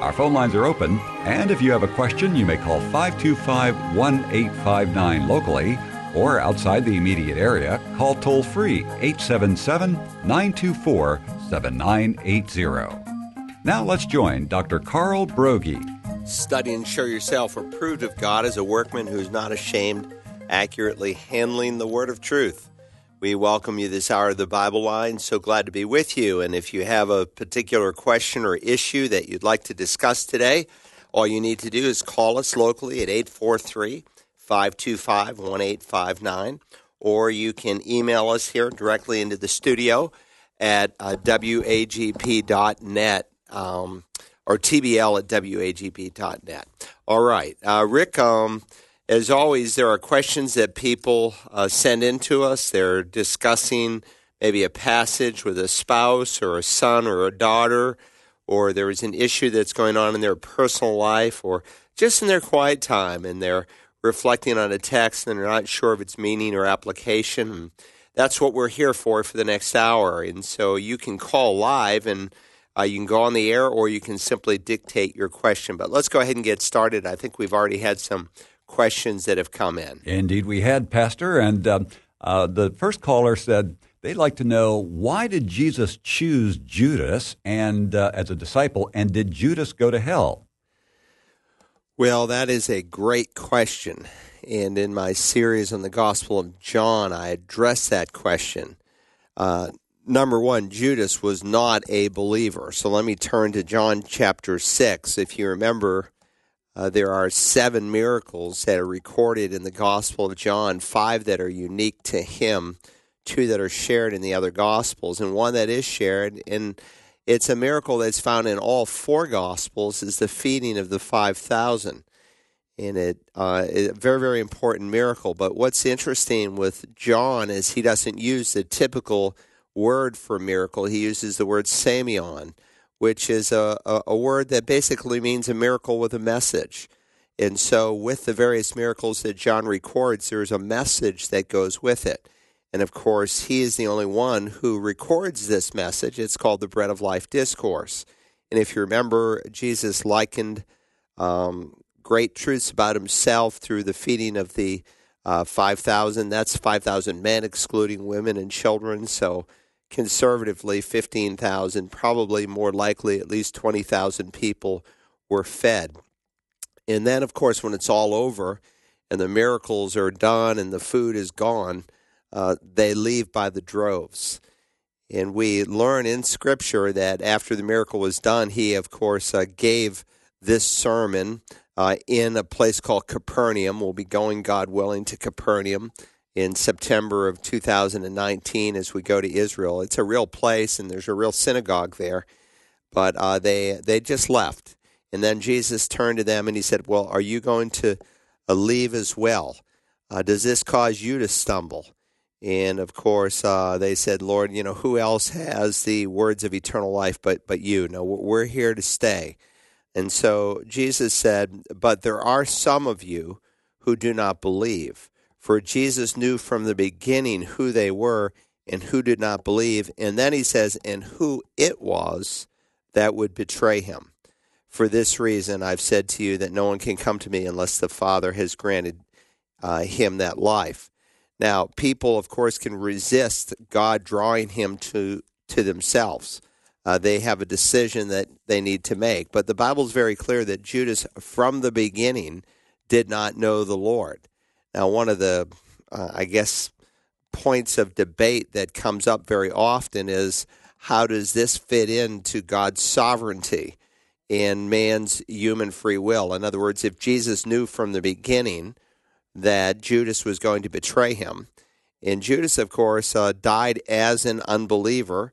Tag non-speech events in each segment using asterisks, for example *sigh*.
Our phone lines are open, and if you have a question, you may call 525 1859 locally or outside the immediate area, call toll free 877 924 7980. Now let's join Dr. Carl Broggi. Study and show yourself approved of God as a workman who's not ashamed, accurately handling the word of truth. We welcome you this hour of the Bible line. So glad to be with you. And if you have a particular question or issue that you'd like to discuss today, all you need to do is call us locally at 843 525 1859, or you can email us here directly into the studio at uh, wagp.net um, or tbl at wagp.net. All right. Uh, Rick, um, as always, there are questions that people uh, send in to us. They're discussing maybe a passage with a spouse or a son or a daughter, or there is an issue that's going on in their personal life or just in their quiet time, and they're reflecting on a text and they're not sure of its meaning or application. That's what we're here for for the next hour. And so you can call live and uh, you can go on the air or you can simply dictate your question. But let's go ahead and get started. I think we've already had some questions that have come in. Indeed, we had, Pastor. And uh, uh, the first caller said they'd like to know why did Jesus choose Judas and uh, as a disciple, and did Judas go to hell? Well, that is a great question. And in my series on the Gospel of John, I address that question. Uh, number one, Judas was not a believer. So let me turn to John chapter 6. If you remember, uh, there are seven miracles that are recorded in the Gospel of John, five that are unique to him, two that are shared in the other Gospels, and one that is shared And it's a miracle that's found in all four Gospels is the feeding of the 5,000. And it uh, a very, very important miracle. But what's interesting with John is he doesn't use the typical word for miracle. He uses the word semeion, which is a, a, a word that basically means a miracle with a message. And so, with the various miracles that John records, there's a message that goes with it. And of course, he is the only one who records this message. It's called the Bread of Life Discourse. And if you remember, Jesus likened um, great truths about himself through the feeding of the uh, 5,000. That's 5,000 men, excluding women and children. So, conservatively, 15,000, probably more likely, at least 20,000 people were fed. And then, of course, when it's all over and the miracles are done and the food is gone, uh, they leave by the droves. And we learn in Scripture that after the miracle was done, he, of course, uh, gave this sermon uh, in a place called Capernaum. We'll be going, God willing, to Capernaum in September of 2019 as we go to Israel. It's a real place, and there's a real synagogue there. But uh, they they just left, and then Jesus turned to them and he said, "Well, are you going to uh, leave as well? Uh, does this cause you to stumble?" And of course, uh, they said, Lord, you know, who else has the words of eternal life but, but you? No, we're here to stay. And so Jesus said, But there are some of you who do not believe. For Jesus knew from the beginning who they were and who did not believe. And then he says, And who it was that would betray him. For this reason, I've said to you that no one can come to me unless the Father has granted uh, him that life. Now, people, of course, can resist God drawing him to to themselves. Uh, they have a decision that they need to make. But the Bible is very clear that Judas, from the beginning, did not know the Lord. Now, one of the, uh, I guess, points of debate that comes up very often is how does this fit into God's sovereignty and man's human free will? In other words, if Jesus knew from the beginning, that Judas was going to betray him. And Judas, of course, uh, died as an unbeliever.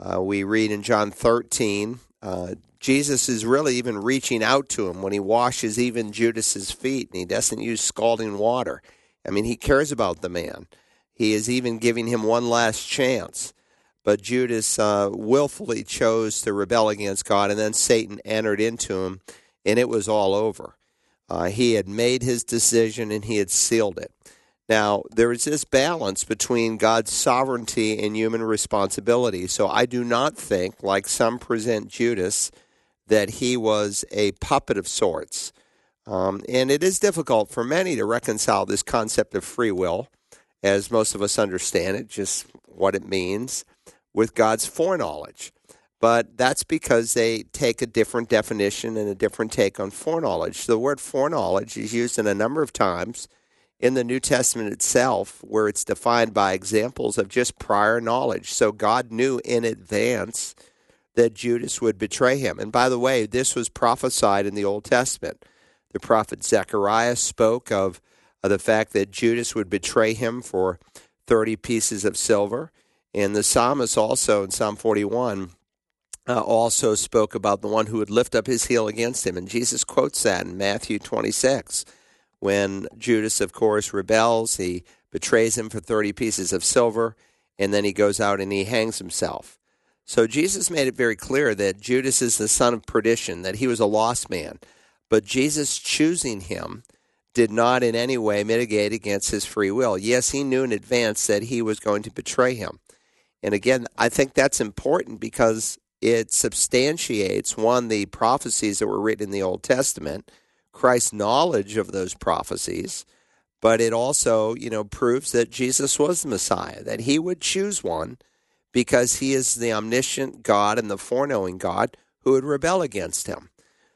Uh, we read in John 13 Uh, Jesus is really even reaching out to him when he washes even Judas's feet, and he doesn't use scalding water. I mean, he cares about the man. He is even giving him one last chance. But Judas uh, willfully chose to rebel against God, and then Satan entered into him, and it was all over. Uh, he had made his decision and he had sealed it. Now, there is this balance between God's sovereignty and human responsibility. So I do not think, like some present Judas, that he was a puppet of sorts. Um, and it is difficult for many to reconcile this concept of free will, as most of us understand it, just what it means, with God's foreknowledge. But that's because they take a different definition and a different take on foreknowledge. The word foreknowledge is used in a number of times in the New Testament itself, where it's defined by examples of just prior knowledge. So God knew in advance that Judas would betray him. And by the way, this was prophesied in the Old Testament. The prophet Zechariah spoke of, of the fact that Judas would betray him for 30 pieces of silver. And the psalmist also in Psalm 41 uh, also spoke about the one who would lift up his heel against him. And Jesus quotes that in Matthew 26. When Judas, of course, rebels, he betrays him for 30 pieces of silver, and then he goes out and he hangs himself. So Jesus made it very clear that Judas is the son of perdition, that he was a lost man. But Jesus choosing him did not in any way mitigate against his free will. Yes, he knew in advance that he was going to betray him. And again, I think that's important because it substantiates one the prophecies that were written in the Old Testament, Christ's knowledge of those prophecies, but it also, you know, proves that Jesus was the Messiah, that he would choose one because he is the omniscient God and the foreknowing God who would rebel against him.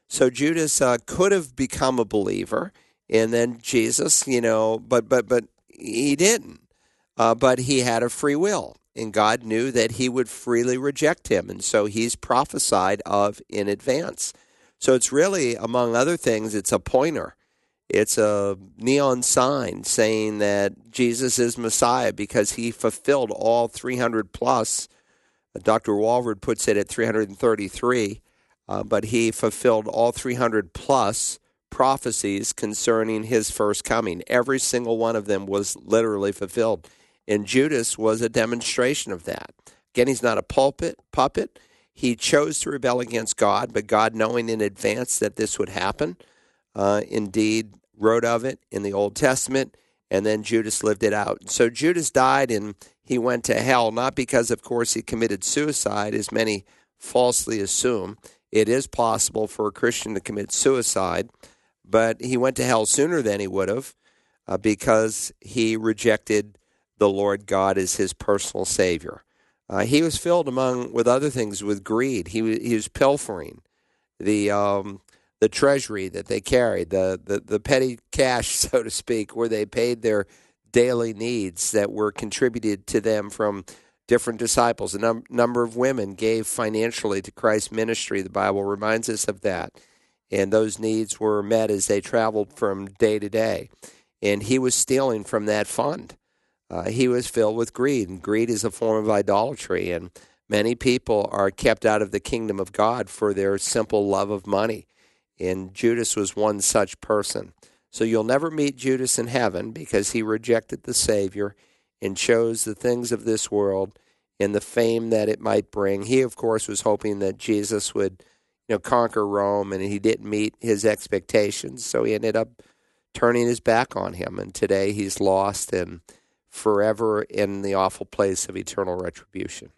So Judas uh, could have become a believer, and then Jesus, you know, but but but he didn't. Uh, but he had a free will, and God knew that he would freely reject him. And so he's prophesied of in advance. So it's really, among other things, it's a pointer. It's a neon sign saying that Jesus is Messiah because he fulfilled all 300 plus. Dr. Walvoord puts it at 333, uh, but he fulfilled all 300 plus prophecies concerning his first coming. Every single one of them was literally fulfilled. And Judas was a demonstration of that. Again, he's not a pulpit puppet. He chose to rebel against God, but God, knowing in advance that this would happen, uh, indeed wrote of it in the Old Testament, and then Judas lived it out. So Judas died and he went to hell, not because, of course, he committed suicide, as many falsely assume. It is possible for a Christian to commit suicide, but he went to hell sooner than he would have uh, because he rejected the Lord God as his personal Savior. Uh, he was filled, among with other things, with greed. He, he was pilfering the um, the treasury that they carried, the, the the petty cash, *laughs* so to speak, where they paid their daily needs that were contributed to them from different disciples. A num- number of women gave financially to Christ's ministry. The Bible reminds us of that, and those needs were met as they traveled from day to day. And he was stealing from that fund uh, he was filled with greed, and greed is a form of idolatry. And many people are kept out of the kingdom of God for their simple love of money. And Judas was one such person. So you'll never meet Judas in heaven because he rejected the Savior and chose the things of this world and the fame that it might bring. He, of course, was hoping that Jesus would, you know, conquer Rome, and he didn't meet his expectations. So he ended up turning his back on him, and today he's lost and forever in the awful place of eternal retribution.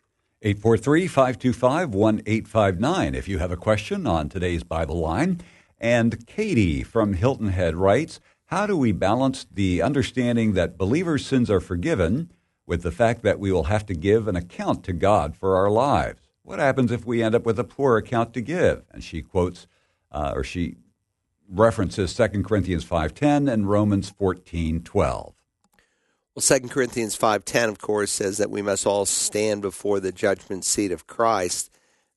843 525 1859 if you have a question on today's Bible line. And Katie from Hilton Head writes How do we balance the understanding that believers' sins are forgiven with the fact that we will have to give an account to God for our lives? What happens if we end up with a poor account to give? And she quotes, uh, or she references 2 Corinthians 5.10 and Romans 14.12. Well, 2 Corinthians 5.10, of course, says that we must all stand before the judgment seat of Christ,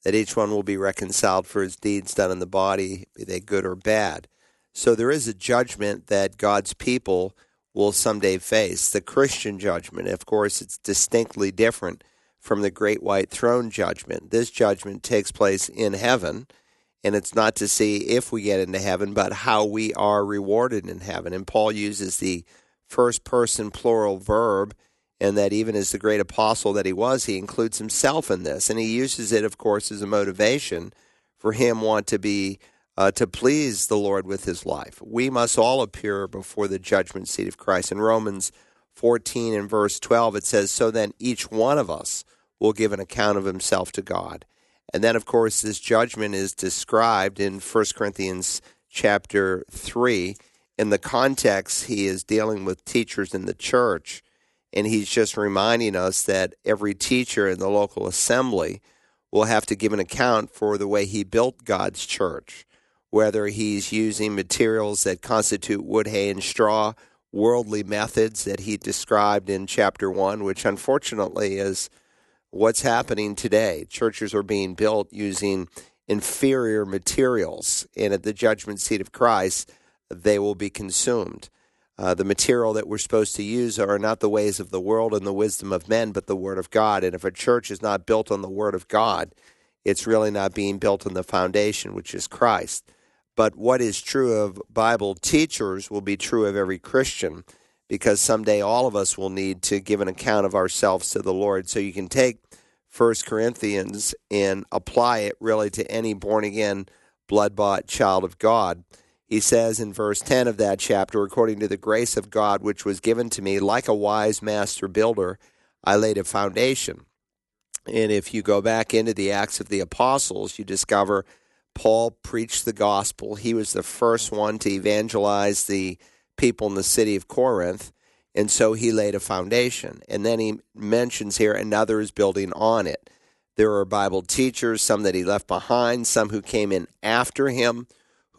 that each one will be reconciled for his deeds done in the body, be they good or bad. So there is a judgment that God's people will someday face, the Christian judgment. Of course, it's distinctly different from the great white throne judgment. This judgment takes place in heaven, and it's not to see if we get into heaven, but how we are rewarded in heaven. And Paul uses the first person plural verb, and that even as the great apostle that he was, he includes himself in this. And he uses it, of course, as a motivation for him want to be uh, to please the Lord with his life. We must all appear before the judgment seat of Christ. In Romans 14 and verse 12, it says, So then each one of us will give an account of himself to God. And then, of course, this judgment is described in 1 Corinthians chapter 3. In the context, he is dealing with teachers in the church, and he's just reminding us that every teacher in the local assembly will have to give an account for the way he built God's church, whether he's using materials that constitute wood, hay, and straw, worldly methods that he described in chapter 1, which unfortunately is what's happening today. Churches are being built using inferior materials, and at the judgment seat of Christ, they will be consumed. Uh, the material that we're supposed to use are not the ways of the world and the wisdom of men, but the Word of God. And if a church is not built on the Word of God, it's really not being built on the foundation, which is Christ. But what is true of Bible teachers will be true of every Christian because someday all of us will need to give an account of ourselves to the Lord. So you can take First Corinthians and apply it really to any born again, blood bought child of God. He says in verse 10 of that chapter, according to the grace of God which was given to me, like a wise master builder, I laid a foundation. And if you go back into the Acts of the Apostles, you discover Paul preached the gospel. He was the first one to evangelize the people in the city of Corinth. And so he laid a foundation. And then he mentions here another is building on it. There are Bible teachers, some that he left behind, some who came in after him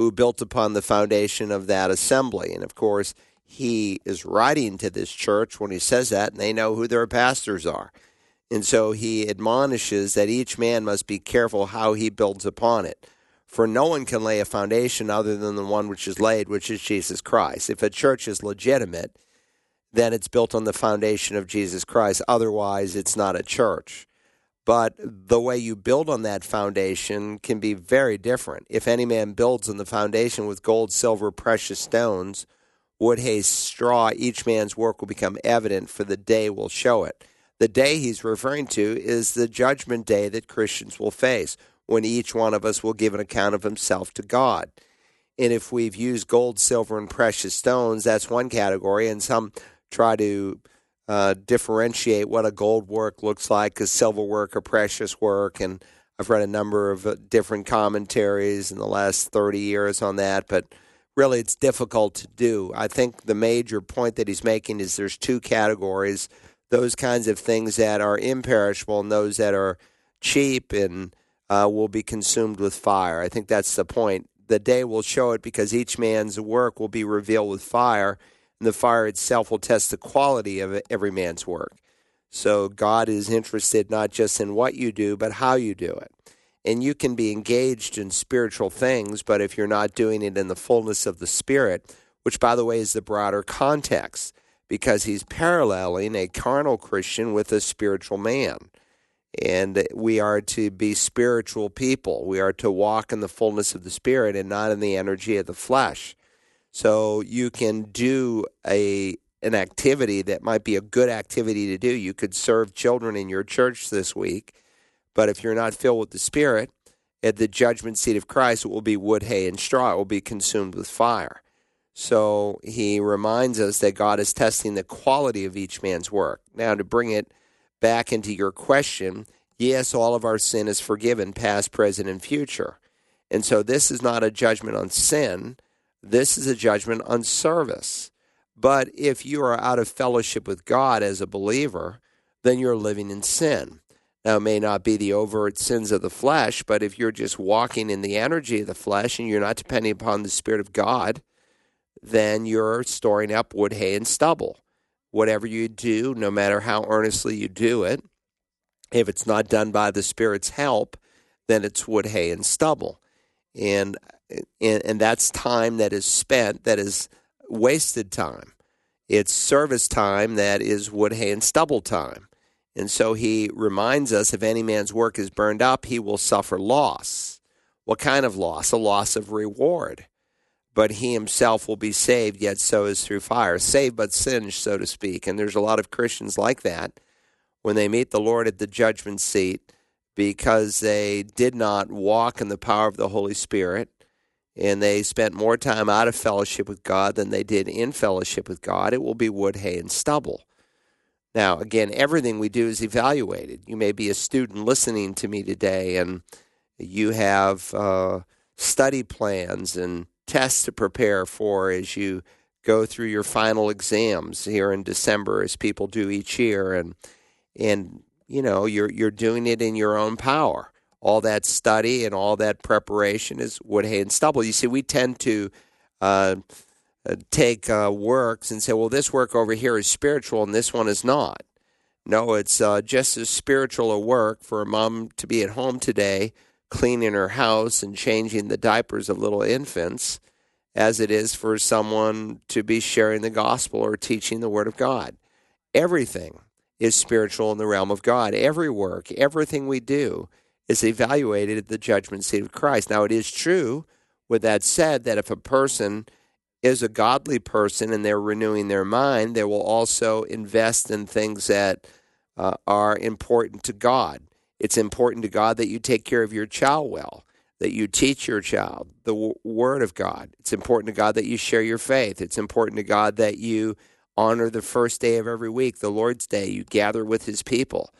who built upon the foundation of that assembly. And of course, he is writing to this church when he says that, and they know who their pastors are. And so he admonishes that each man must be careful how he builds upon it. For no one can lay a foundation other than the one which is laid, which is Jesus Christ. If a church is legitimate, then it's built on the foundation of Jesus Christ. Otherwise, it's not a church. But the way you build on that foundation can be very different. If any man builds on the foundation with gold, silver, precious stones, wood, hay, straw, each man's work will become evident, for the day will show it. The day he's referring to is the judgment day that Christians will face, when each one of us will give an account of himself to God. And if we've used gold, silver, and precious stones, that's one category, and some try to uh, differentiate what a gold work looks like because silver work or precious work. And I've read a number of uh, different commentaries in the last 30 years on that, but really it's difficult to do. I think the major point that he's making is there's two categories those kinds of things that are imperishable and those that are cheap and uh, will be consumed with fire. I think that's the point. The day will show it because each man's work will be revealed with fire and the fire itself will test the quality of every man's work. So God is interested not just in what you do, but how you do it. And you can be engaged in spiritual things, but if you're not doing it in the fullness of the Spirit, which, by the way, is the broader context, because he's paralleling a carnal Christian with a spiritual man. And we are to be spiritual people. We are to walk in the fullness of the Spirit and not in the energy of the flesh. So you can do a an activity that might be a good activity to do. You could serve children in your church this week, but if you're not filled with the Spirit, at the judgment seat of Christ, it will be wood, hay, and straw. It will be consumed with fire. So he reminds us that God is testing the quality of each man's work. Now, to bring it back into your question, yes, all of our sin is forgiven, past, present, and future. And so this is not a judgment on sin this is a judgment on service. But if you are out of fellowship with God as a believer, then you're living in sin. Now, it may not be the overt sins of the flesh, but if you're just walking in the energy of the flesh and you're not depending upon the Spirit of God, then you're storing up wood, hay, and stubble. Whatever you do, no matter how earnestly you do it, if it's not done by the Spirit's help, then it's wood, hay, and stubble. And and, and that's time that is spent that is wasted time. It's service time that is wood, hay, and stubble time. And so he reminds us if any man's work is burned up, he will suffer loss. What kind of loss? A loss of reward. But he himself will be saved, yet so is through fire. Saved but singed, so to speak. And there's a lot of Christians like that when they meet the Lord at the judgment seat because they did not walk in the power of the Holy Spirit and they spent more time out of fellowship with God than they did in fellowship with God, it will be wood, hay, and stubble. Now, again, everything we do is evaluated. You may be a student listening to me today, and you have uh, study plans and tests to prepare for as you go through your final exams here in December, as people do each year, and and you know you're you're doing it in your own power all that study and all that preparation is wood, hay, and stubble. You see, we tend to uh, uh, take uh, works and say, well, this work over here is spiritual and this one is not. No, it's uh, just as spiritual a work for a mom to be at home today, cleaning her house and changing the diapers of little infants, as it is for someone to be sharing the gospel or teaching the Word of God. Everything is spiritual in the realm of God. Every work, everything we do is evaluated at the judgment seat of Christ. Now, it is true, with that said, that if a person is a godly person and they're renewing their mind, they will also invest in things that uh, are important to God. It's important to God that you take care of your child well, that you teach your child the w- Word of God. It's important to God that you share your faith. It's important to God that you honor the first day of every week, the Lord's Day. You gather with His people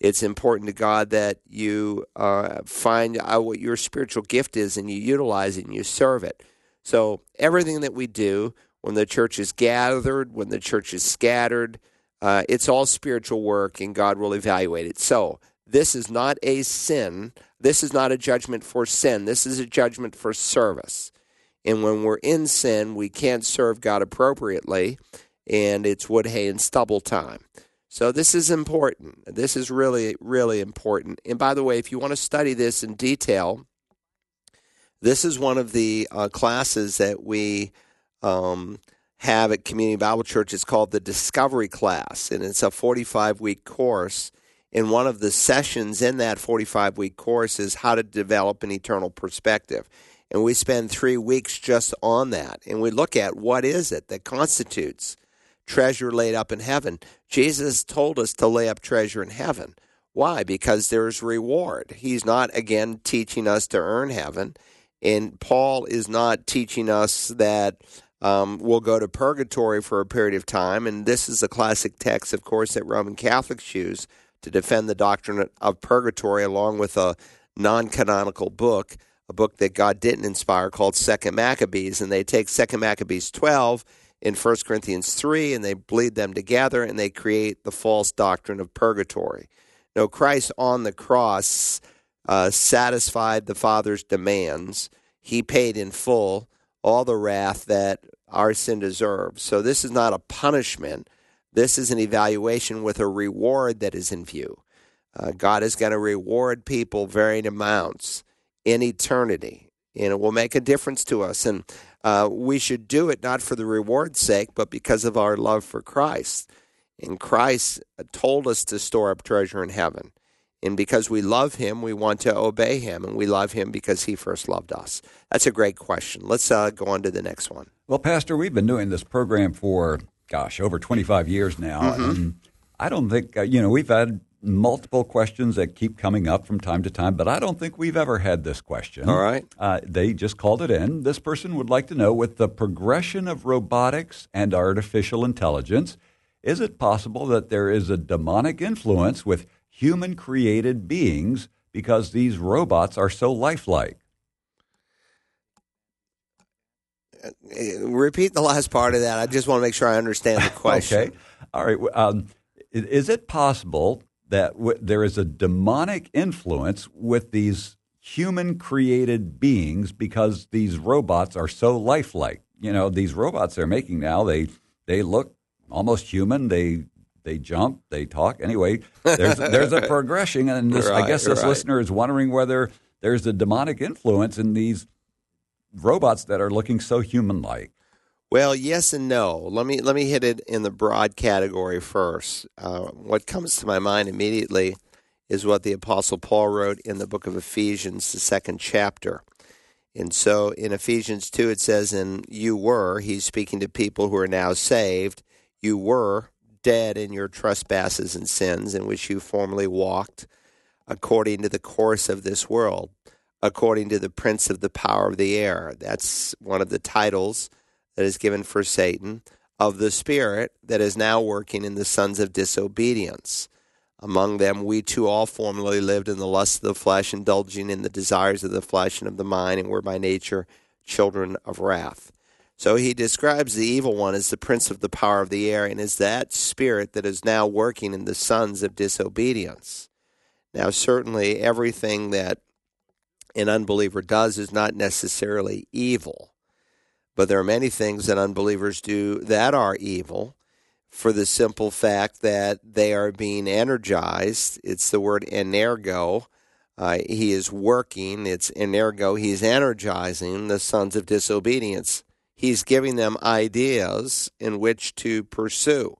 it's important to God that you uh, find out what your spiritual gift is and you utilize it and you serve it. So, everything that we do, when the church is gathered, when the church is scattered, uh, it's all spiritual work and God will evaluate it. So, this is not a sin. This is not a judgment for sin. This is a judgment for service. And when we're in sin, we can't serve God appropriately, and it's wood, hay, and stubble time. So this is important. This is really, really important. And by the way, if you want to study this in detail, this is one of the uh, classes that we um, have at Community Bible Church. It's called the Discovery Class, and it's a 45 week course. And one of the sessions in that 45 week course is how to develop an eternal perspective. And we spend three weeks just on that. And we look at what is it that constitutes treasure laid up in heaven. Jesus told us to lay up treasure in heaven. Why? Because there's reward. He's not, again, teaching us to earn heaven. And Paul is not teaching us that um, we'll go to purgatory for a period of time. And this is a classic text, of course, that Roman Catholics use to defend the doctrine of purgatory, along with a non canonical book, a book that God didn't inspire called Second Maccabees. And they take Second Maccabees 12 in 1 Corinthians 3 and they bleed them together and they create the false doctrine of purgatory. No, Christ on the cross uh, satisfied the Father's demands. He paid in full all the wrath that our sin deserves. So this is not a punishment. This is an evaluation with a reward that is in view. Uh, God is going to reward people varying amounts in eternity, and it will make a difference to us. And uh, we should do it not for the reward's sake, but because of our love for Christ. And Christ told us to store up treasure in heaven. And because we love him, we want to obey him. And we love him because he first loved us. That's a great question. Let's uh, go on to the next one. Well, Pastor, we've been doing this program for, gosh, over 25 years now. Mm-hmm. And I don't think, uh, you know, we've had multiple questions that keep coming up from time to time, but I don't think we've ever had this question. All right. Uh, they just called it in. This person would like to know with the progression of robotics and artificial intelligence, is it possible that there is a demonic influence with human created beings because these robots are so lifelike? Uh, repeat the last part of that. I just want to make sure I understand the *laughs* question. okay. All right. Um, is it possible that w- there is a demonic influence with these human created beings because these robots are so lifelike. You know, these robots they're making now, they they look almost human. They they jump, they talk. Anyway, there's there's a progression, and this, right, I guess this right. listener is wondering whether there's a demonic influence in these robots that are looking so human like. Well, yes and no. Let me let me hit it in the broad category first. Uh, what comes to my mind immediately is what the Apostle Paul wrote in the book of Ephesians, the second chapter. And so in Ephesians 2, it says, And you were, he's speaking to people who are now saved, you were dead in your trespasses and sins in which you formerly walked according to the course of this world, according to the prince of the power of the air. That's one of the titles that is given for Satan of the Spirit that is now working in the sons of disobedience. Among them, we too all formerly lived in the lust of the flesh, indulging in the desires of the flesh and of the mind, and were by nature children of wrath. So he describes the evil one as the prince of the power of the air, and is that spirit that is now working in the sons of disobedience. Now, certainly, everything that an unbeliever does is not necessarily evil, but there are many things that unbelievers do that are evil for the simple fact that they are being energized. It's the word energo. Uh, he is working. It's energo. He's energizing the sons of disobedience. He's giving them ideas in which to pursue.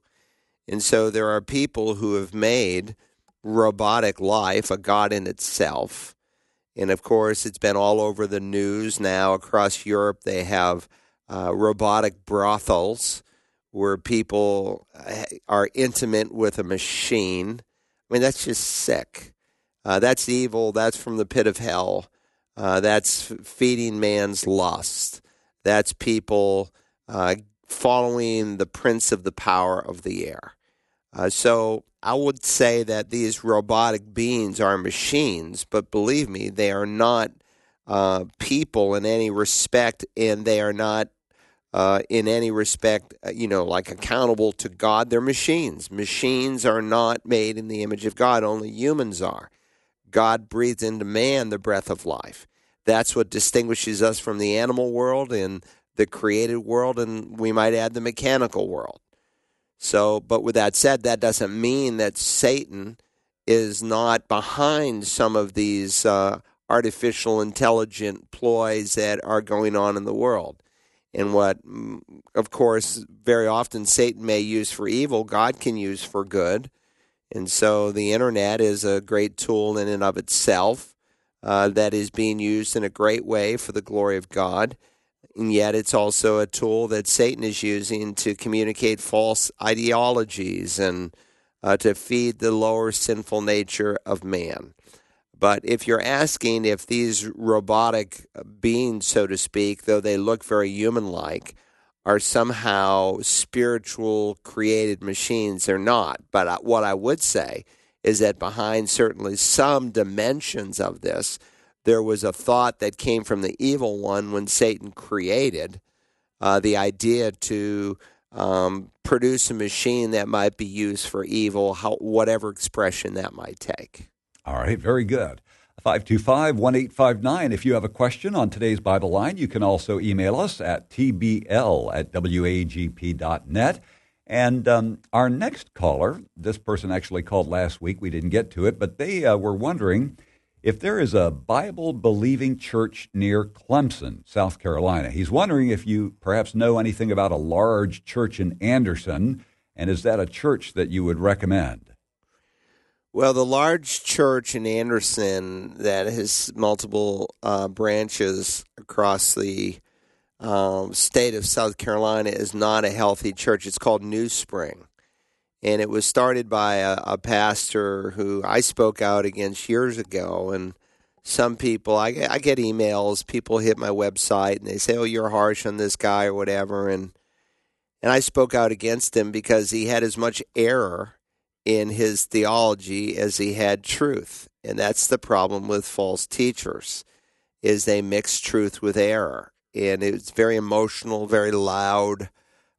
And so there are people who have made robotic life a god in itself. And of course, it's been all over the news now across Europe. They have uh, robotic brothels where people uh, are intimate with a machine. I mean, that's just sick. Uh, that's evil. That's from the pit of hell. Uh, that's feeding man's lust. That's people uh, following the prince of the power of the air. Uh, so I would say that these robotic beings are machines, but believe me, they are not people in any respect, and they are not uh, in any respect, uh, you know, like accountable to God. They're machines. Machines are not made in the image of God, only humans are. God breathed into man the breath of life. That's what distinguishes us from the animal world and the created world, and we might add the mechanical world. So, but with that said, that doesn't mean that Satan is not behind some of these uh, artificial intelligent ploys that are going on in the world and what, mm, of course, very often Satan may use for evil, God can use for good. And so the internet is a great tool in and of itself uh, that is being used in a great way for the glory of God. And yet it's also a tool that Satan is using to communicate false ideologies and uh, to feed the lower sinful nature of man. But if you're asking if these robotic beings, so to speak, though they look very human like, are somehow spiritual created machines, they're not. But what I would say is that behind certainly some dimensions of this, there was a thought that came from the evil one when Satan created uh, the idea to um, produce a machine that might be used for evil, how, whatever expression that might take. All right, very good. 525 1859. If you have a question on today's Bible line, you can also email us at tbl at wagp.net. And um, our next caller, this person actually called last week. We didn't get to it, but they uh, were wondering if there is a Bible believing church near Clemson, South Carolina. He's wondering if you perhaps know anything about a large church in Anderson, and is that a church that you would recommend? Well, the large church in Anderson that has multiple uh, branches across the um, state of South Carolina is not a healthy church. It's called New Spring. And it was started by a, a pastor who I spoke out against years ago. And some people, I, I get emails, people hit my website and they say, oh, you're harsh on this guy or whatever. And, and I spoke out against him because he had as much error in his theology as he had truth. And that's the problem with false teachers is they mix truth with error. And it's very emotional, very loud.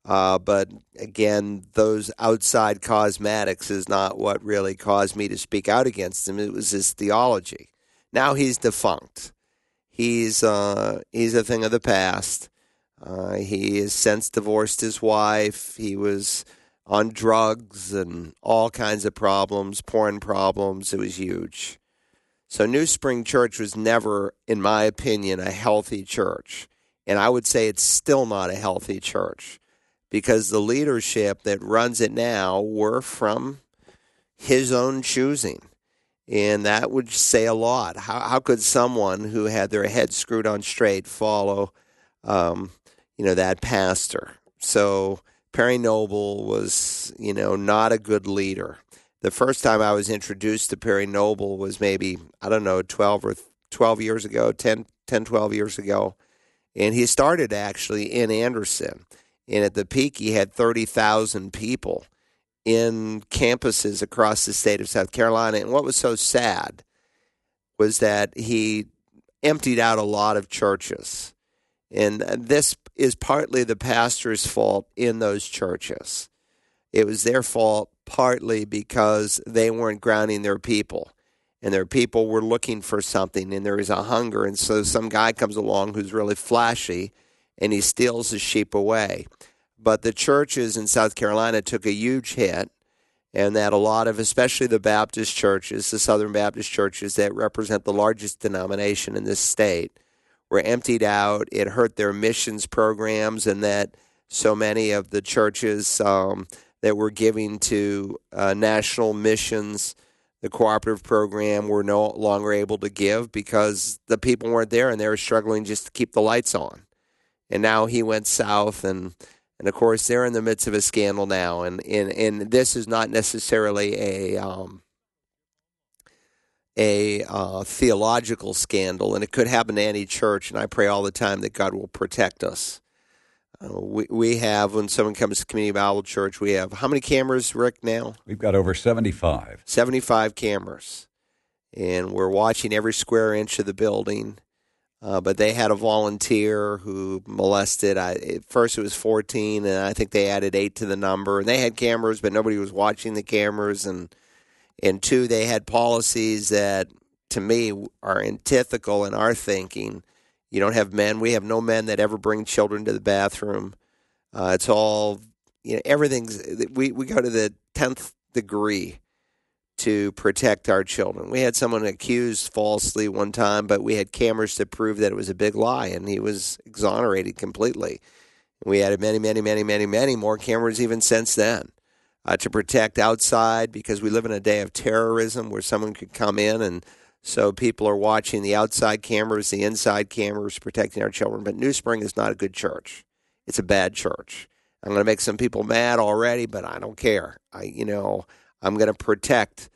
Uh, but again, those outside cosmetics is not what really caused me to speak out against him. It was his theology. Now he's defunct. He's uh, he's a thing of the past. Uh, he has since divorced his wife. He was on drugs and all kinds of problems, porn problems. It was huge. So New Spring Church was never, in my opinion, a healthy church. And I would say it's still not a healthy church because the leadership that runs it now were from his own choosing. And that would say a lot. How, how could someone who had their head screwed on straight follow, um, you know, that pastor? So Perry Noble was, you know, not a good leader. The first time I was introduced to Perry Noble was maybe, I don't know, 12 or 12 years ago, 10, 10 12 years ago. And he started actually in Anderson. And at the peak, he had 30,000 people in campuses across the state of South Carolina. And what was so sad was that he emptied out a lot of churches. And uh, this is partly the pastor's fault in those churches. It was their fault partly because they weren't grounding their people. And their people were looking for something, and there is a hunger. And so some guy comes along who's really flashy and he steals the sheep away. But the churches in South Carolina took a huge hit, and that a lot of, especially the Baptist churches, the Southern Baptist churches that represent the largest denomination in this state, were emptied out. It hurt their missions programs, and that so many of the churches um, that were giving to uh, national missions, the cooperative program, were no longer able to give because the people weren't there and they were struggling just to keep the lights on. And now he went south and and of course, they're in the midst of a scandal now, and and, and this is not necessarily a um, a uh, theological scandal, and it could happen to any church. And I pray all the time that God will protect us. Uh, we we have when someone comes to Community Bible Church, we have how many cameras, Rick? Now we've got over seventy five. Seventy five cameras, and we're watching every square inch of the building. Uh, but they had a volunteer who molested. I, at first, it was 14, and I think they added eight to the number. And they had cameras, but nobody was watching the cameras. And and two, they had policies that, to me, are antithetical in our thinking. You don't have men. We have no men that ever bring children to the bathroom. Uh, it's all you know. Everything's we we go to the tenth degree to protect our children. We had someone accused falsely one time, but we had cameras to prove that it was a big lie, and he was exonerated completely. We added many, many, many, many, many more cameras even since then uh, to protect outside because we live in a day of terrorism where someone could come in and so people are watching the outside cameras, the inside cameras, protecting our children. But New Spring is not a good church. It's a bad church. I'm going to make some people mad already, but I don't care. I, you know, I'm going to protect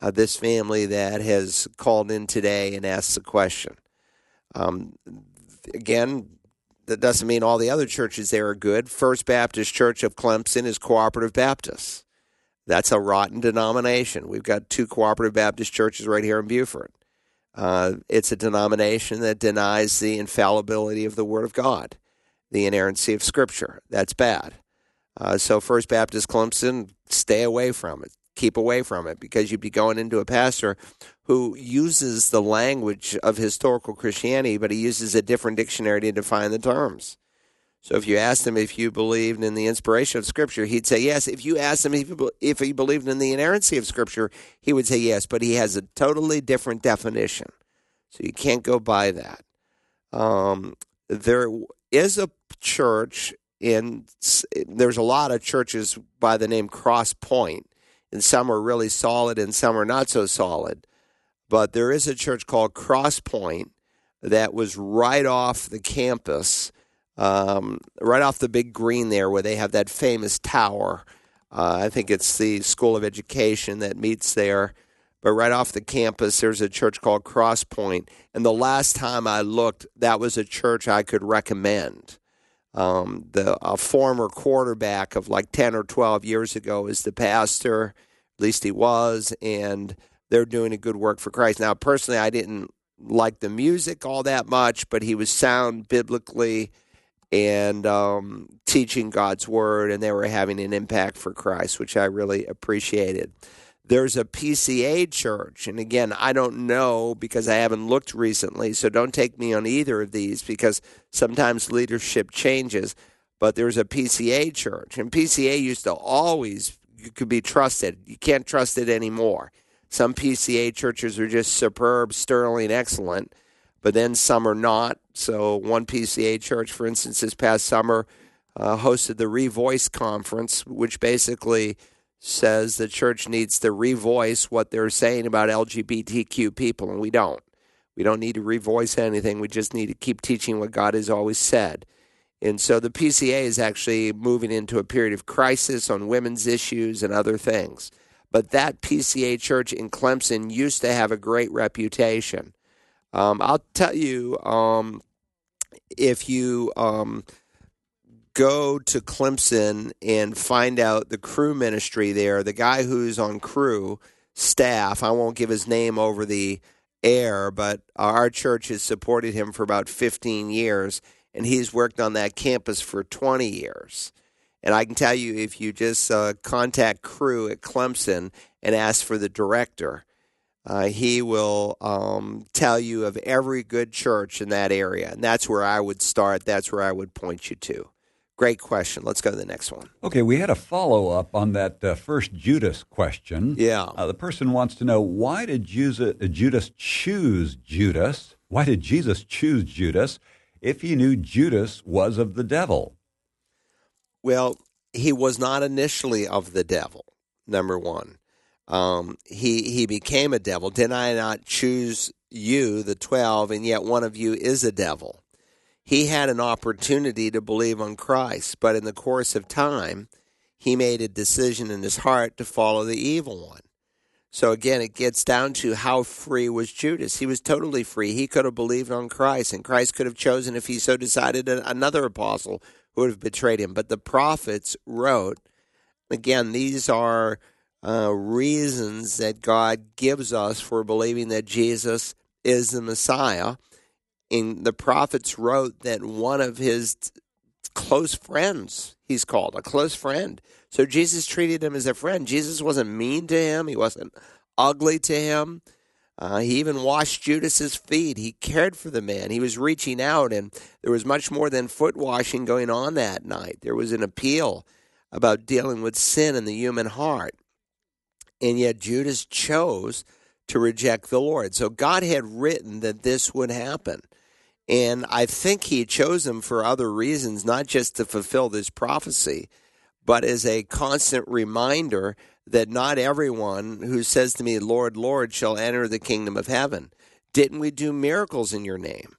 uh, this family that has called in today and asked the question. Um, again, that doesn't mean all the other churches there are good. First Baptist Church of Clemson is Cooperative Baptist. That's a rotten denomination. We've got two Cooperative Baptist churches right here in Beaufort. Uh, it's a denomination that denies the infallibility of the Word of God, the inerrancy of Scripture. That's bad. Uh, so, First Baptist Clemson, stay away from it keep away from it because you'd be going into a pastor who uses the language of historical Christianity, but he uses a different dictionary to define the terms. So if you asked him if you believed in the inspiration of Scripture, he'd say yes. If you asked him if he, believed in the inerrancy of Scripture, he would say yes, but he has a totally different definition. So you can't go by that. Um, there is a church in, there's a lot of churches by the name Cross Point and some are really solid and some are not so solid. But there is a church called Crosspoint that was right off the campus, um, right off the big green there, where they have that famous tower. Uh, I think it's the School of Education that meets there. But right off the campus, there's a church called Crosspoint. And the last time I looked, that was a church I could recommend. Um, the a former quarterback of like 10 or 12 years ago is the pastor. At least he was. And they're doing a good work for Christ. Now, personally, I didn't like the music all that much, but he was sound biblically and um, teaching God's word, and they were having an impact for Christ, which I really appreciated. There's a PCA church, and again, I don't know because I haven't looked recently, so don't take me on either of these because sometimes leadership changes. But there's a PCA church, and PCA used to always you could be trusted. You can't trust it anymore. Some PCA churches are just superb, sterling, excellent, but then some are not So, one PCA church, for instance, this past summer uh, hosted the Revoice Conference, which basically says the church needs to revoice what they're saying about LGBTQ people, and we don't. We don't need to revoice anything. We just need to keep teaching what God has always said. And so the PCA is actually moving into a period of crisis on women's issues and other things. But that PCA church in Clemson used to have a great reputation. Um, I'll tell you, um, if you um, go to Clemson and find out the Cru ministry there, the guy who's on Cru staff, I won't give his name over the air, but our church has supported him for about 15 years, and he's worked on that campus for 20 years. And I can tell you, if you just uh, contact Cru at Clemson and ask for the director, uh, he will um, tell you of every good church in that area. And that's where I would start. That's where I would point you to. Great question. Let's go to the next one. Okay, we had a follow up on that uh, first Judas question. Yeah. Uh, the person wants to know why did uh, Judas choose Judas? Why did Jesus choose Judas if he knew Judas was of the devil? Well, he was not initially of the devil, number one. Um, he, he became a devil. Did I not choose you, the 12, and yet one of you is a devil? he had an opportunity to believe on Christ, but in the course of time, he made a decision in his heart to follow the evil one. So again, it gets down to how free was Judas. He was totally free. He could have believed on Christ, and Christ could have chosen, if he so decided, another apostle who would have betrayed him. But the prophets wrote, again, these are uh, reasons that God gives us for believing that Jesus is the Messiah and the prophets wrote that one of his close friends, he's called a close friend. So Jesus treated him as a friend. Jesus wasn't mean to him, he wasn't ugly to him. Uh, he even washed Judas's feet. He cared for the man. He was reaching out, and there was much more than foot washing going on that night. There was an appeal about dealing with sin in the human heart. And yet Judas chose to reject the Lord. So God had written that this would happen. And I think he chose him for other reasons, not just to fulfill this prophecy, but as a constant reminder that not everyone who says to me, Lord, Lord, shall enter the kingdom of heaven. Didn't we do miracles in your name?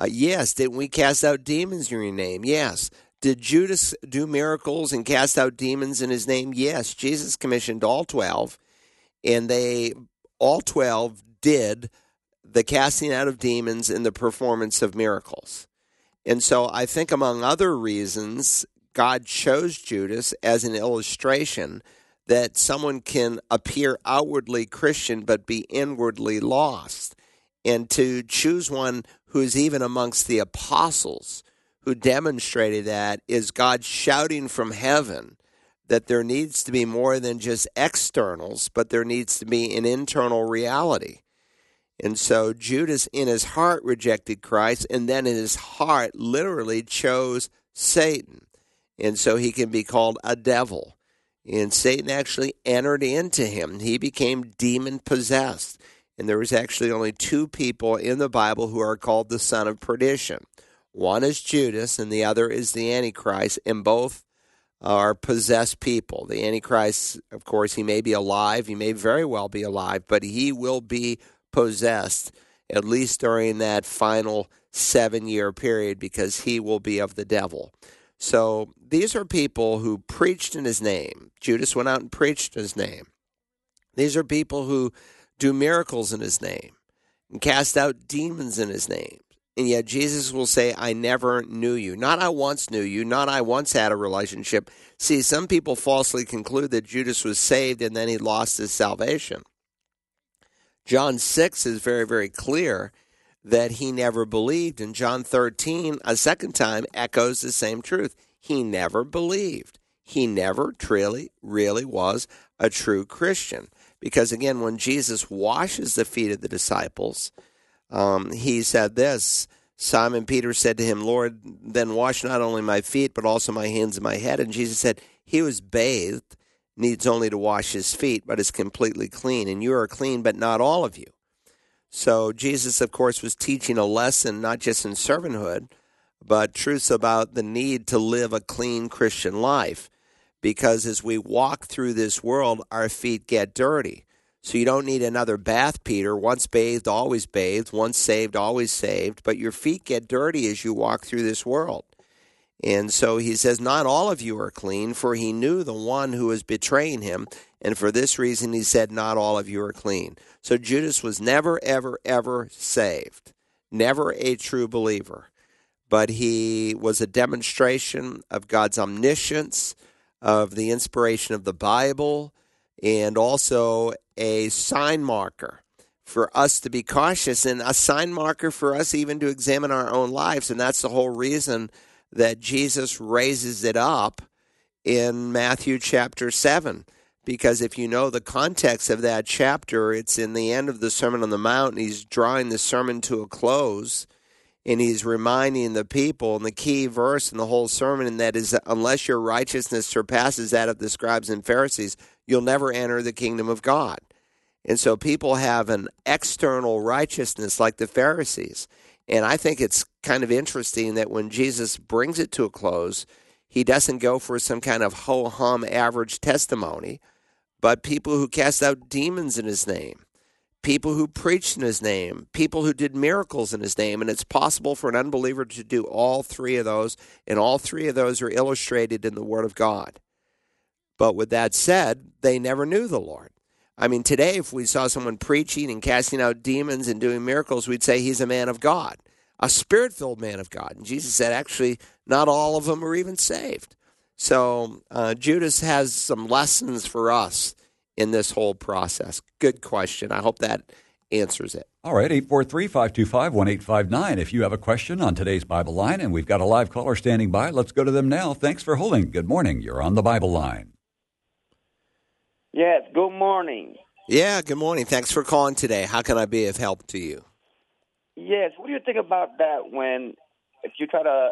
Uh, yes. Didn't we cast out demons in your name? Yes. Did Judas do miracles and cast out demons in his name? Yes. Jesus commissioned all 12, and they all 12 did the casting out of demons and the performance of miracles. And so I think, among other reasons, God chose Judas as an illustration that someone can appear outwardly Christian but be inwardly lost. And to choose one who's even amongst the apostles who demonstrated that is God shouting from heaven that there needs to be more than just externals, but there needs to be an internal reality. And so Judas, in his heart, rejected Christ, and then in his heart, literally chose Satan. And so he can be called a devil. And Satan actually entered into him. He became demon possessed. And there was actually only two people in the Bible who are called the son of perdition. One is Judas, and the other is the Antichrist, and both are possessed people. The Antichrist, of course, he may be alive, he may very well be alive, but he will be possessed, at least during that final seven year period, because he will be of the devil. So these are people who preached in his name. Judas went out and preached in his name. These are people who do miracles in his name and cast out demons in his name. And yet Jesus will say, I never knew you. Not I once knew you, not I once had a relationship. See, some people falsely conclude that Judas was saved and then he lost his salvation. John 6 is very, very clear that he never believed. And John 13, a second time, echoes the same truth. He never believed. He never truly, really was a true Christian. Because again, when Jesus washes the feet of the disciples, um, he said this Simon Peter said to him, Lord, then wash not only my feet, but also my hands and my head. And Jesus said, He was bathed needs only to wash his feet, but is completely clean. And you are clean, but not all of you. So Jesus, of course, was teaching a lesson not just in servanthood, but truths about the need to live a clean Christian life. Because as we walk through this world, our feet get dirty. So you don't need another bath, Peter. Once bathed, always bathed. Once saved, always saved. But your feet get dirty as you walk through this world. And so he says, Not all of you are clean, for he knew the one who was betraying him. And for this reason, he said, Not all of you are clean. So Judas was never, ever, ever saved, never a true believer. But he was a demonstration of God's omniscience, of the inspiration of the Bible, and also a sign marker for us to be cautious and a sign marker for us even to examine our own lives. And that's the whole reason that Jesus raises it up in Matthew chapter 7. Because if you know the context of that chapter, it's in the end of the Sermon on the Mount, and he's drawing the sermon to a close, and he's reminding the people, and the key verse in the whole sermon, and that is, unless your righteousness surpasses that of the scribes and Pharisees, you'll never enter the kingdom of God. And so people have an external righteousness like the Pharisees. And I think it's kind of interesting that when Jesus brings it to a close, he doesn't go for some kind of ho hum average testimony, but people who cast out demons in his name, people who preached in his name, people who did miracles in his name. And it's possible for an unbeliever to do all three of those, and all three of those are illustrated in the Word of God. But with that said, they never knew the Lord. I mean, today, if we saw someone preaching and casting out demons and doing miracles, we'd say he's a man of God, a spirit filled man of God. And Jesus said, actually, not all of them are even saved. So uh, Judas has some lessons for us in this whole process. Good question. I hope that answers it. All right, 843 525 1859. If you have a question on today's Bible line, and we've got a live caller standing by, let's go to them now. Thanks for holding. Good morning. You're on the Bible line. Yes, good morning. Yeah, good morning. Thanks for calling today. How can I be of help to you? Yes, what do you think about that when if you try to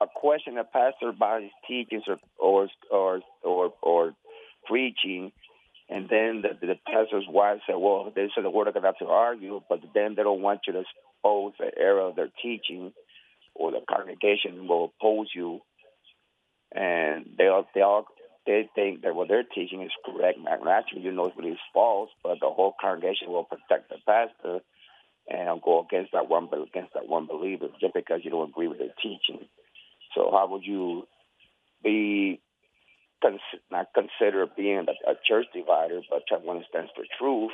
a question a pastor about his teachings or or or or, or preaching, and then the, the pastor's wife said, "Well, they said the word of God to argue, but then they don't want you to expose the error of their teaching, or the congregation will oppose you." And they all they all they think that what they're teaching is correct. Naturally, you know it is false, but the whole congregation will protect the pastor and go against that one against that one believer just because you don't agree with their teaching. So how would you be not consider being a, a church divider, but one stands for truth?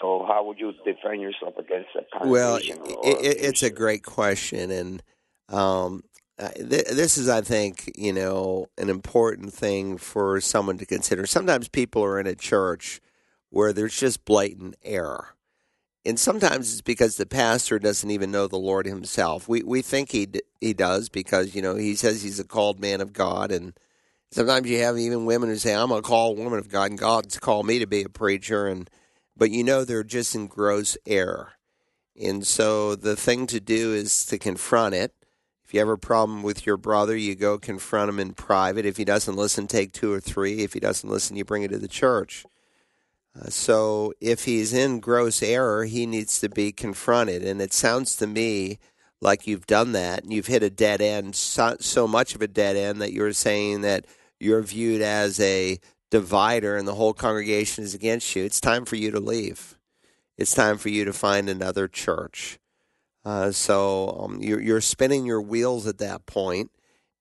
So how would you defend yourself against that congregation? Well, it, it, it's a great question, and um, th- this is, I think, you know, an important thing for someone to consider. Sometimes people are in a church where there's just blatant error. And sometimes it's because the pastor doesn't even know the Lord himself. We we think he d- he does because you know he says he's a called man of God, and sometimes you have even women who say I'm a called woman of God, and God's called me to be a preacher, and but you know they're just in gross error. And so the thing to do is to confront it if you have a problem with your brother, you go confront him in private. If he doesn't listen, take two or three. If he doesn't listen, you bring it to the church. Uh, so if he's in gross error, he needs to be confronted. And it sounds to me like you've done that and you've hit a dead end, so, so much of a dead end that you're saying that you're viewed as a divider and the whole congregation is against you. It's time for you to leave. It's time for you to find another church. Uh, so um, you're, you're spinning your wheels at that point,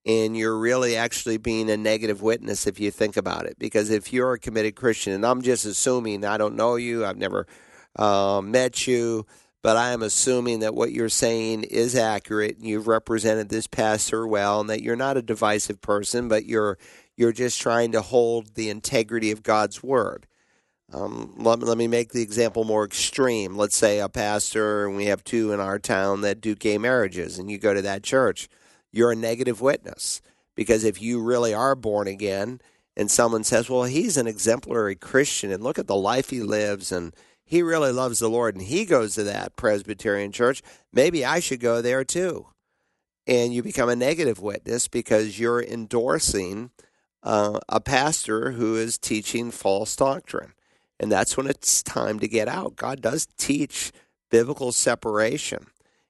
and you're really actually being a negative witness if you think about it. Because if you're a committed Christian, and I'm just assuming I don't know you, I've never uh, met you, but I am assuming that what you're saying is accurate, and you've represented this pastor well, and that you're not a divisive person, but you're you're just trying to hold the integrity of God's word. Um, let, let me make the example more extreme. Let's say a pastor, and we have two in our town that do gay marriages, and you go to that church. You're a negative witness because if you really are born again, and someone says, "Well, he's an exemplary Christian, and look at the life he lives, and he really loves the Lord, and he goes to that Presbyterian church," maybe I should go there too. And you become a negative witness because you're endorsing uh, a pastor who is teaching false doctrine. And that's when it's time to get out. God does teach biblical separation.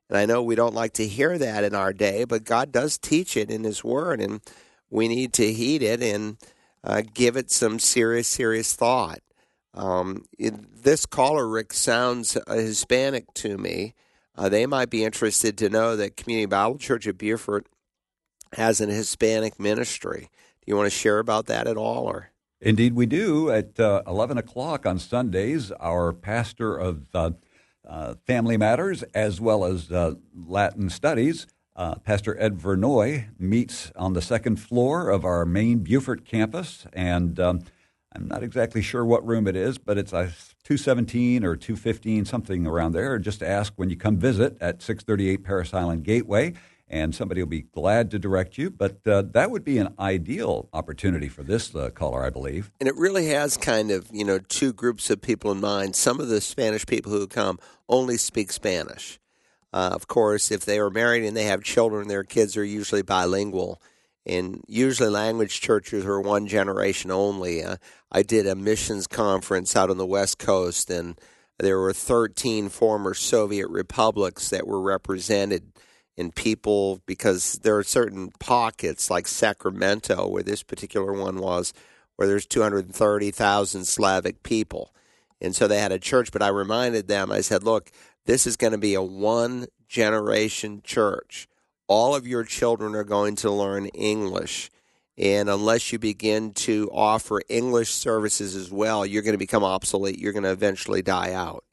And I know we don't like to hear that in our day, but God does teach it in His Word, and we need to heed it and uh, give it some serious, serious thought. Um, it, this caller, Rick, sounds Hispanic to me. Uh, they might be interested to know that Community Bible Church of Beaufort has an Hispanic ministry. You want to share about that at all, or? Indeed, we do. At uh, 11 o'clock on Sundays, our pastor of uh, uh, Family Matters as well as uh, Latin Studies, uh, Pastor Ed Vernoy, meets on the second floor of our main Beaufort campus. And um, I'm not exactly sure what room it is, but it's a 217 or 215, something around there. Just ask when you come visit at 638 Parris Island Gateway and somebody will be glad to direct you. But uh, that would be an ideal opportunity for this uh, caller, I believe. And it really has kind of, you know, two groups of people in mind. Some of the Spanish people who come only speak Spanish. Uh, of course, if they are married and they have children, their kids are usually bilingual. And usually, language churches are one generation only. Uh, I did a missions conference out on the West Coast, and there were 13 former Soviet republics that were represented in people because there are certain pockets like Sacramento where this particular one was where there's 230,000 Slavic people. And so they had a church, but I reminded them, I said, look, this is going to be a one generation church. All of your children are going to learn English. And unless you begin to offer English services as well, you're going to become obsolete. You're going to eventually die out.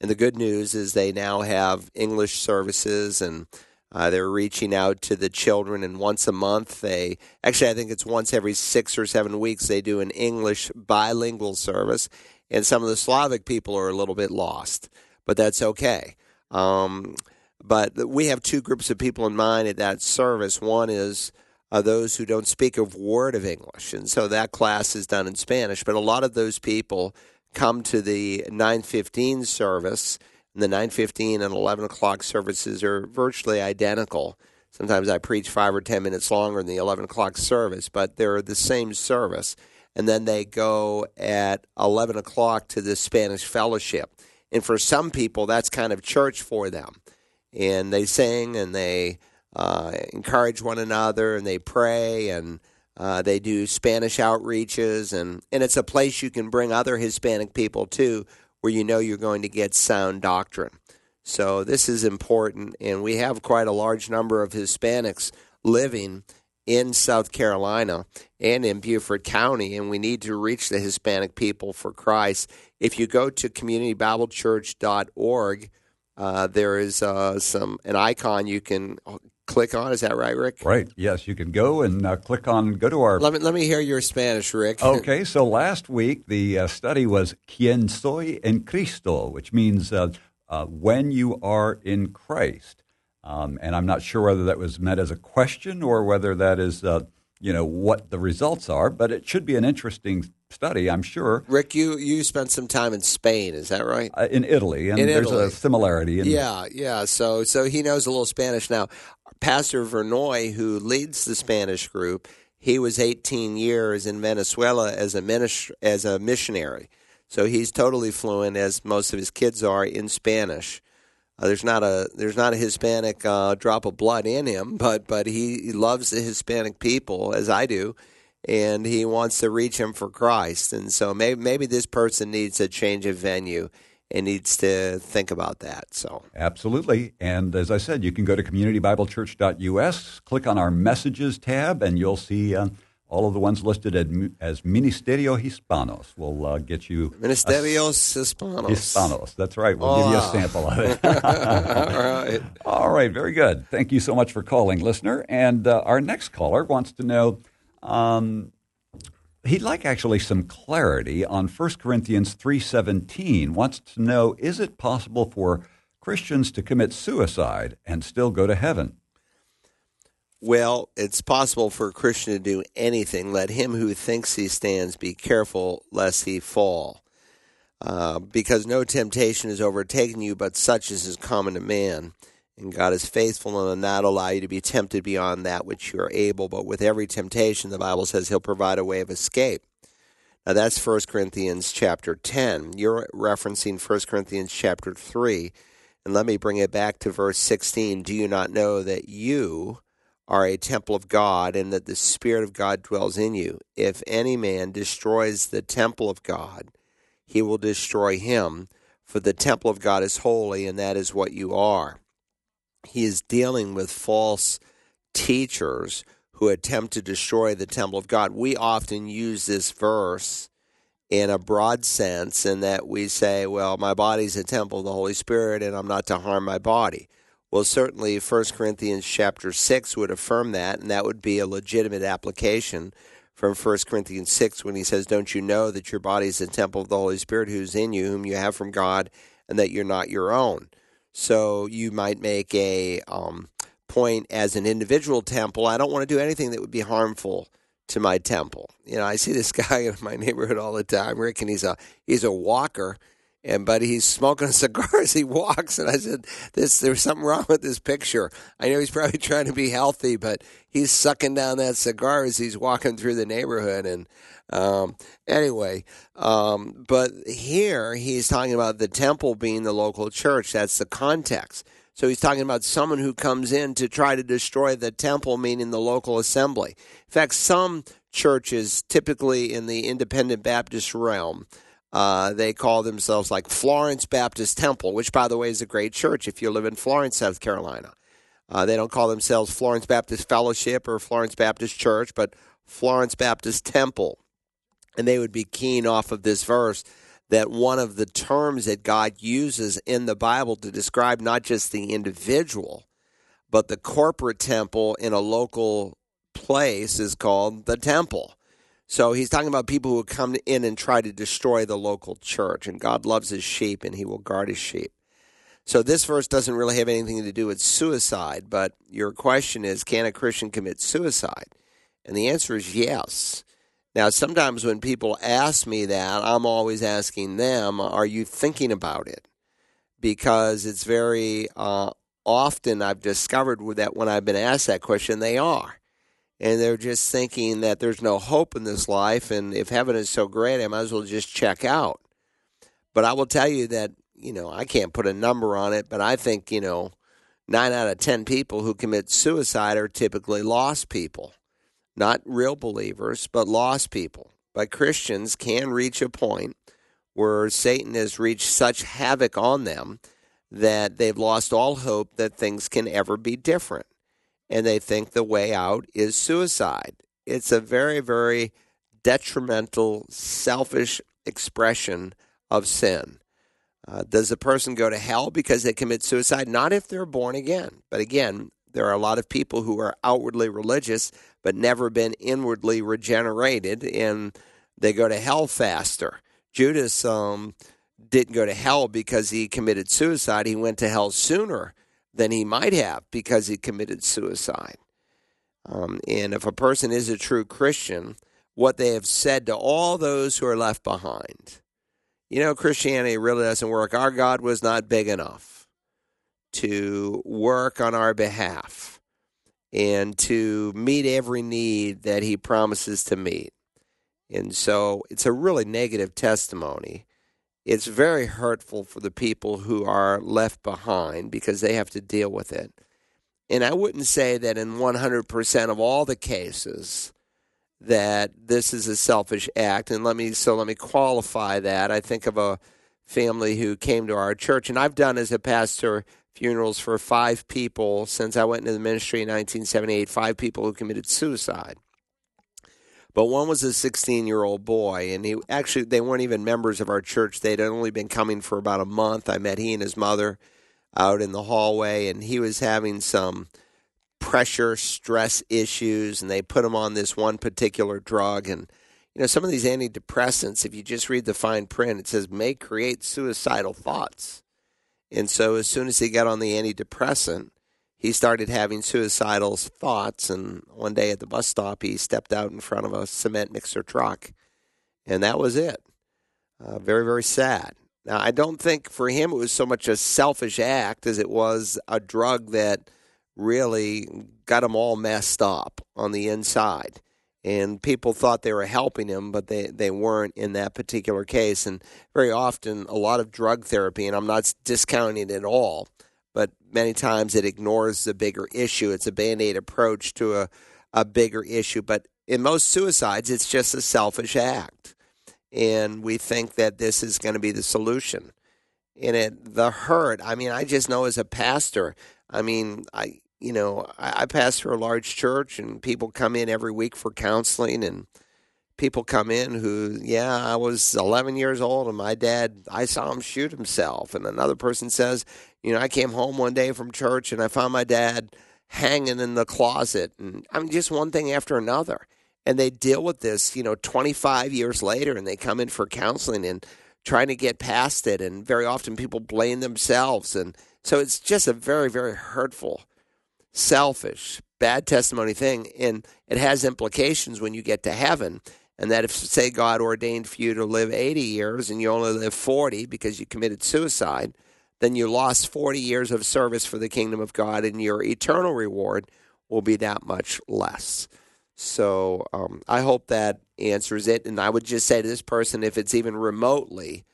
And the good news is they now have English services and uh, they're reaching out to the children, and once a month, they actually, I think it's once every six or seven weeks, they do an English bilingual service. And some of the Slavic people are a little bit lost, but that's okay. Um, but we have two groups of people in mind at that service. One is uh, those who don't speak a word of English, and so that class is done in Spanish. But a lot of those people come to the 915 service and the 9:15 and 11 o'clock services are virtually identical. Sometimes I preach five or ten minutes longer in the 11 o'clock service, but they're the same service. And then they go at 11 o'clock to the Spanish fellowship. And for some people, that's kind of church for them. And they sing and they uh, encourage one another and they pray and uh, they do Spanish outreaches. And, and it's a place you can bring other Hispanic people to where you know you're going to get sound doctrine. So this is important, and we have quite a large number of Hispanics living in South Carolina and in Beaufort County, and we need to reach the Hispanic people for Christ. If you go to communitybiblechurch.org, uh, there is uh, some an icon you can click on. Is that right, Rick? Right. Yes, you can go and uh, click on. Go to our. Let me let me hear your Spanish, Rick. *laughs* okay. So last week the uh, study was "Quien soy en Cristo," which means uh, uh, when you are in Christ. Um, and I'm not sure whether that was meant as a question or whether that is, uh, you know, what the results are. But it should be an interesting study, I'm sure. Rick, you you spent some time in Spain, is that right? Uh, in Italy, and in there's Italy. a similarity. In, yeah, yeah. So so he knows a little Spanish now. Pastor Vernoy, who leads the Spanish group, he was 18 years in Venezuela as a minister, as a missionary. So he's totally fluent, as most of his kids are, in Spanish. Uh, there's not a there's not a Hispanic uh, drop of blood in him, *laughs* but but he, he loves the Hispanic people as I do, and he wants to reach them for Christ. And so maybe maybe this person needs a change of venue and needs to think about that. So absolutely. And as I said, you can go to communitybiblechurch.us, click on our messages tab, and you'll see. Uh, all of the ones listed as, as Ministerio Hispanos We'll uh, get you. Ministerios a, Hispanos. Hispanos. That's right. We'll oh. give you a ah. sample of it. *laughs* all right. All right. Very good. Thank you so much for calling, listener. And uh, our next caller wants to know um, he'd like actually some clarity on 1 Corinthians 3:17. Wants to know is it possible for Christians to commit suicide and still go to heaven? Well, it's possible for a Christian to do anything. Let him who thinks he stands be careful lest he fall. Uh, because no temptation has overtaken you, but such as is common to man. And God is faithful and will not allow you to be tempted beyond that which you are able. But with every temptation, the Bible says He'll provide a way of escape. Now that's 1 Corinthians chapter 10. You're referencing 1 Corinthians chapter 3. And let me bring it back to verse 16. Do you not know that you are a temple of God and that the Spirit of God dwells in you? If any man destroys the temple of God, he will destroy him, for the temple of God is holy, and that is what you are. He is dealing with false teachers who attempt to destroy the temple of God. We often use this verse in a broad sense in that we say, well, my body's a temple of the Holy Spirit and I'm not to harm my body. Well, certainly 1 Corinthians chapter 6 would affirm that, and that would be a legitimate application from 1 Corinthians 6 when he says, Don't you know that your body is a temple of the Holy Spirit who's in you, whom you have from God, and that you're not your own? So you might make a um, point as an individual temple, I don't want to do anything that would be harmful to my temple. You know, I see this *laughs* guy in my neighborhood all the time, Rick, and he's a he's a walker, and but he's smoking a cigar *laughs* as he walks. And I said, "This there's something wrong with this picture. I know he's probably *laughs* trying to be healthy, but he's sucking down that cigar as he's walking through the neighborhood." And um, anyway, um, but here he's talking about the temple being the local church. That's the context. So he's talking about someone who comes in to try to destroy the temple, meaning the local assembly. In fact, some churches, typically in the independent Baptist realm, uh, they call themselves like Florence Baptist Temple, which, by the way, is a great church if you live in Florence, South Carolina. Uh, they don't call themselves Florence Baptist Fellowship or Florence Baptist Church, but Florence Baptist Temple. And they would be keen off of this verse that one of the terms that God uses in the Bible to describe not just the individual, but the corporate temple in a local place is called the temple. So he's talking about people who come in and try to destroy the local church, and God loves his sheep and he will guard his sheep. So this verse doesn't really have anything to do with suicide, but your question is can a Christian commit suicide? And the answer is yes. Now, sometimes when people ask me that, I'm always asking them, Are you thinking about it? Because it's very uh, often I've discovered that when I've been asked that question, they are. And they're just thinking that there's no hope in this life. And if heaven is so great, I might as well just check out. But I will tell you that, you know, I can't put a number on it, but I think, you know, nine out of 10 people who commit suicide are typically lost people not real believers, but lost people. But Christians can reach a point where Satan has reached such havoc on them that they've lost all hope that things can ever be different. And they think the way out is suicide. It's a very, very detrimental, selfish expression of sin. Uh, does a person go to hell because they commit suicide? Not if they're born again. But again, there are a lot of people who are outwardly religious but never been inwardly regenerated, and they go to hell faster. Judas um, didn't go to hell because he committed suicide. He went to hell sooner than he might have because he committed suicide. Um, and if a person is a true Christian, what they have said to all those who are left behind, you know, Christianity really doesn't work. Our God was not big enough to work on our behalf and to meet every need that he promises to meet. And so it's a really negative testimony. It's very hurtful for the people who are left behind because they have to deal with it. And I wouldn't say that in 100% of all the cases that this is a selfish act. And let me so let me qualify that. I think of a family who came to our church, and I've done as a pastor funerals for five people since I went into the ministry in 1978, five people who committed suicide. But one was a 16 year old boy, and he actually, they weren't even members of our church. They'd only been coming for about a month. I met he and his mother out in the hallway, and he was having some pressure, stress issues, and they put him on this one particular drug. And, you know, some of these antidepressants, if you just read the fine print, it says may create suicidal thoughts. And so as soon as he got on the antidepressant, he started having suicidal thoughts. And one day at the bus stop, he stepped out in front of a cement mixer truck. And that was it. Uh, very, very sad. Now, I don't think for him it was so much a selfish act as it was a drug that really got him all messed up on the inside. And people thought they were helping him, but they, they weren't in that particular case. And very often, a lot of drug therapy, and I'm not discounting it at all, but many times it ignores the bigger issue. It's a band aid approach to a, a bigger issue. But in most suicides, it's just a selfish act. And we think that this is going to be the solution. And it, the hurt, I mean, I just know as a pastor, I mean, I you know, I, I pastor a large church, and people come in every week for counseling, and people come in who, yeah, I was 11 years old, and my dad, I saw him shoot himself, and another person says, you know, I came home one day from church, and I found my dad hanging in the closet, and I mean, just one thing after another. And they deal with this, you know, 25 years later, and they come in for counseling and trying to get past it. And very often people blame themselves. And so it's just a very, very hurtful selfish, bad testimony thing. And it has implications when you get to heaven. And that if, say, God ordained for you to live 80 years and you only live 40 because you committed suicide, then you lost 40 years of service for the kingdom of God, and your eternal reward will be that much less. So um, I hope that answers it. And I would just say to this person, if it's even remotely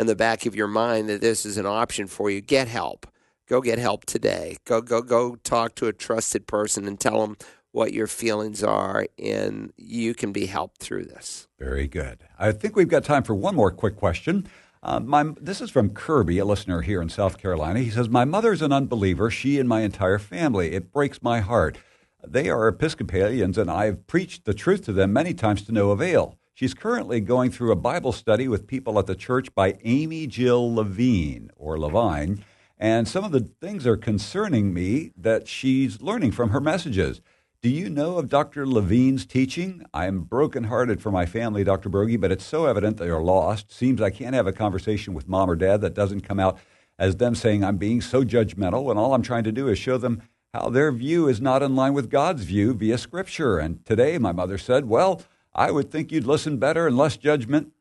in the back of your mind that this is an option for you, get help go get help today. Go go go talk to a trusted person and tell them what your feelings are, and you can be helped through this. Very good. I think we've got time for one more quick question. Uh, my, this is from Kirby, a listener here in South Carolina. He says, My mother's an unbeliever, she and my entire family. It breaks my heart. They are Episcopalians, and I've preached the truth to them many times to no avail. She's currently going through a Bible study with people at the church by Amy Jill Levine, or Levine. And some of the things are concerning me that she's learning from her messages. Do you know of Dr. Levine's teaching? I am brokenhearted for my family, Dr. Broggi, but it's so evident they are lost. Seems I can't have a conversation with mom or dad that doesn't come out as them saying I'm being so judgmental when all I'm trying to do is show them how their view is not in line with God's view via Scripture. And today my mother said, Well, I would think you'd listen better and less judgment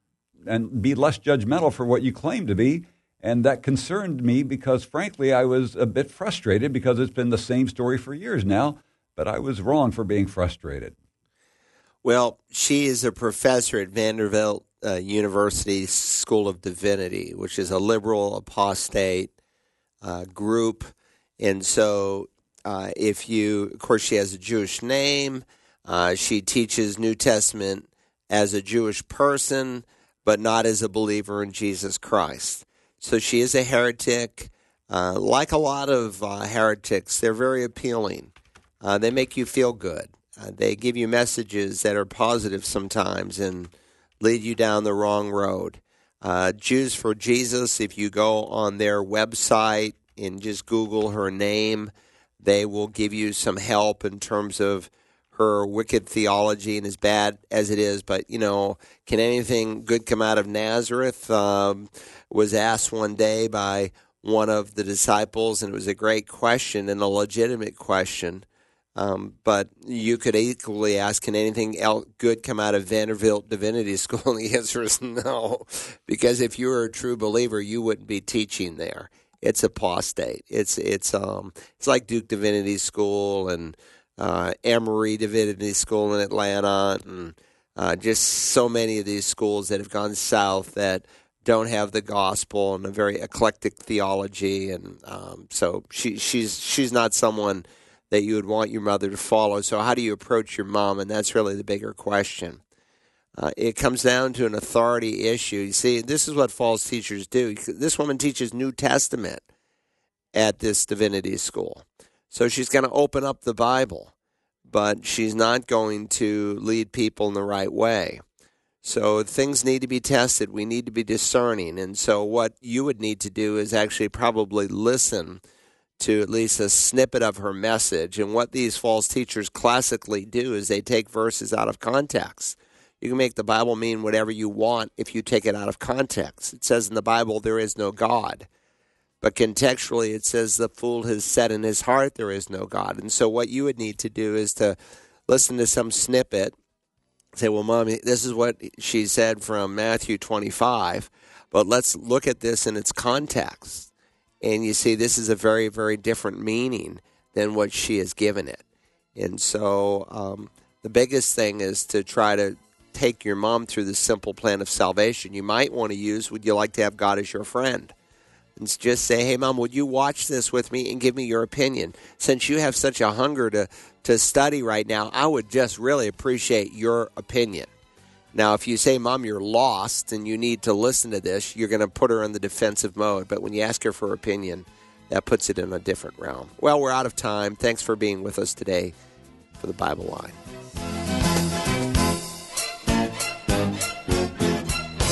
and be less judgmental for what you claim to be. And that concerned me because, frankly, I was a bit frustrated because it's been the same story for years now, but I was wrong for being frustrated. Well, she is a professor at Vanderbilt uh, University School of Divinity, which is a liberal apostate uh, group. And so, uh, if you, of course, she has a Jewish name. Uh, she teaches New Testament as a Jewish person, but not as a believer in Jesus Christ. So she is a heretic. Uh, like a lot of uh, heretics, they're very appealing. Uh, they make you feel good. Uh, they give you messages that are positive sometimes and lead you down the wrong road. Uh, Jews for Jesus, if you go on their website and just Google her name, they will give you some help in terms of her wicked theology and as bad as it is. But, you know, can anything good come out of Nazareth? Um, was asked one day by one of the disciples, and it was a great question and a legitimate question. Um, but you could equally ask, can anything else good come out of Vanderbilt Divinity *laughs* School? And the answer is no, because if you were a true believer, you wouldn't be teaching there. It's apostate. It's it's um it's like Duke Divinity School and uh, Emory Divinity School in Atlanta, and uh, just so many of these schools that have gone south that don't have the gospel and a very eclectic theology, and um, so she, she's she's not someone that you would want your mother to follow. So how do you approach your mom? And that's really the bigger question. Uh, it comes down to an authority issue. You see, this is what false teachers do. This woman teaches New Testament at this divinity school. So she's going to open up the Bible, but she's not going to lead people in the right way. So things need to be tested. We need to be discerning. And so what you would need to do is actually probably listen to at least a snippet of her message. And what these false teachers classically do is they take verses out of context. You can make the Bible mean whatever you want if you take it out of context. It says in the Bible, there is no God. But contextually, it says the fool has said in his heart, there is no God. And so what you would need to do is to listen to some snippet say, well, mommy, this is what she said from Matthew 25, but let's look at this in its context. And you see, this is a very, very different meaning than what she has given it. And so um, The biggest thing is to try to take your mom through the simple plan of salvation. You might want to use would you like to have God as your friend? And just say, hey, mom, would you watch this with me and give me your opinion? Since you have such a hunger to, to study right now, I would just really appreciate your opinion. Now, if you say, Mom, you're lost and you need to listen to this, you're going to put her in the defensive mode. But when you ask her for her opinion, that puts it in a different realm. Well, we're out of time. Thanks for being with us today for the Bible Line.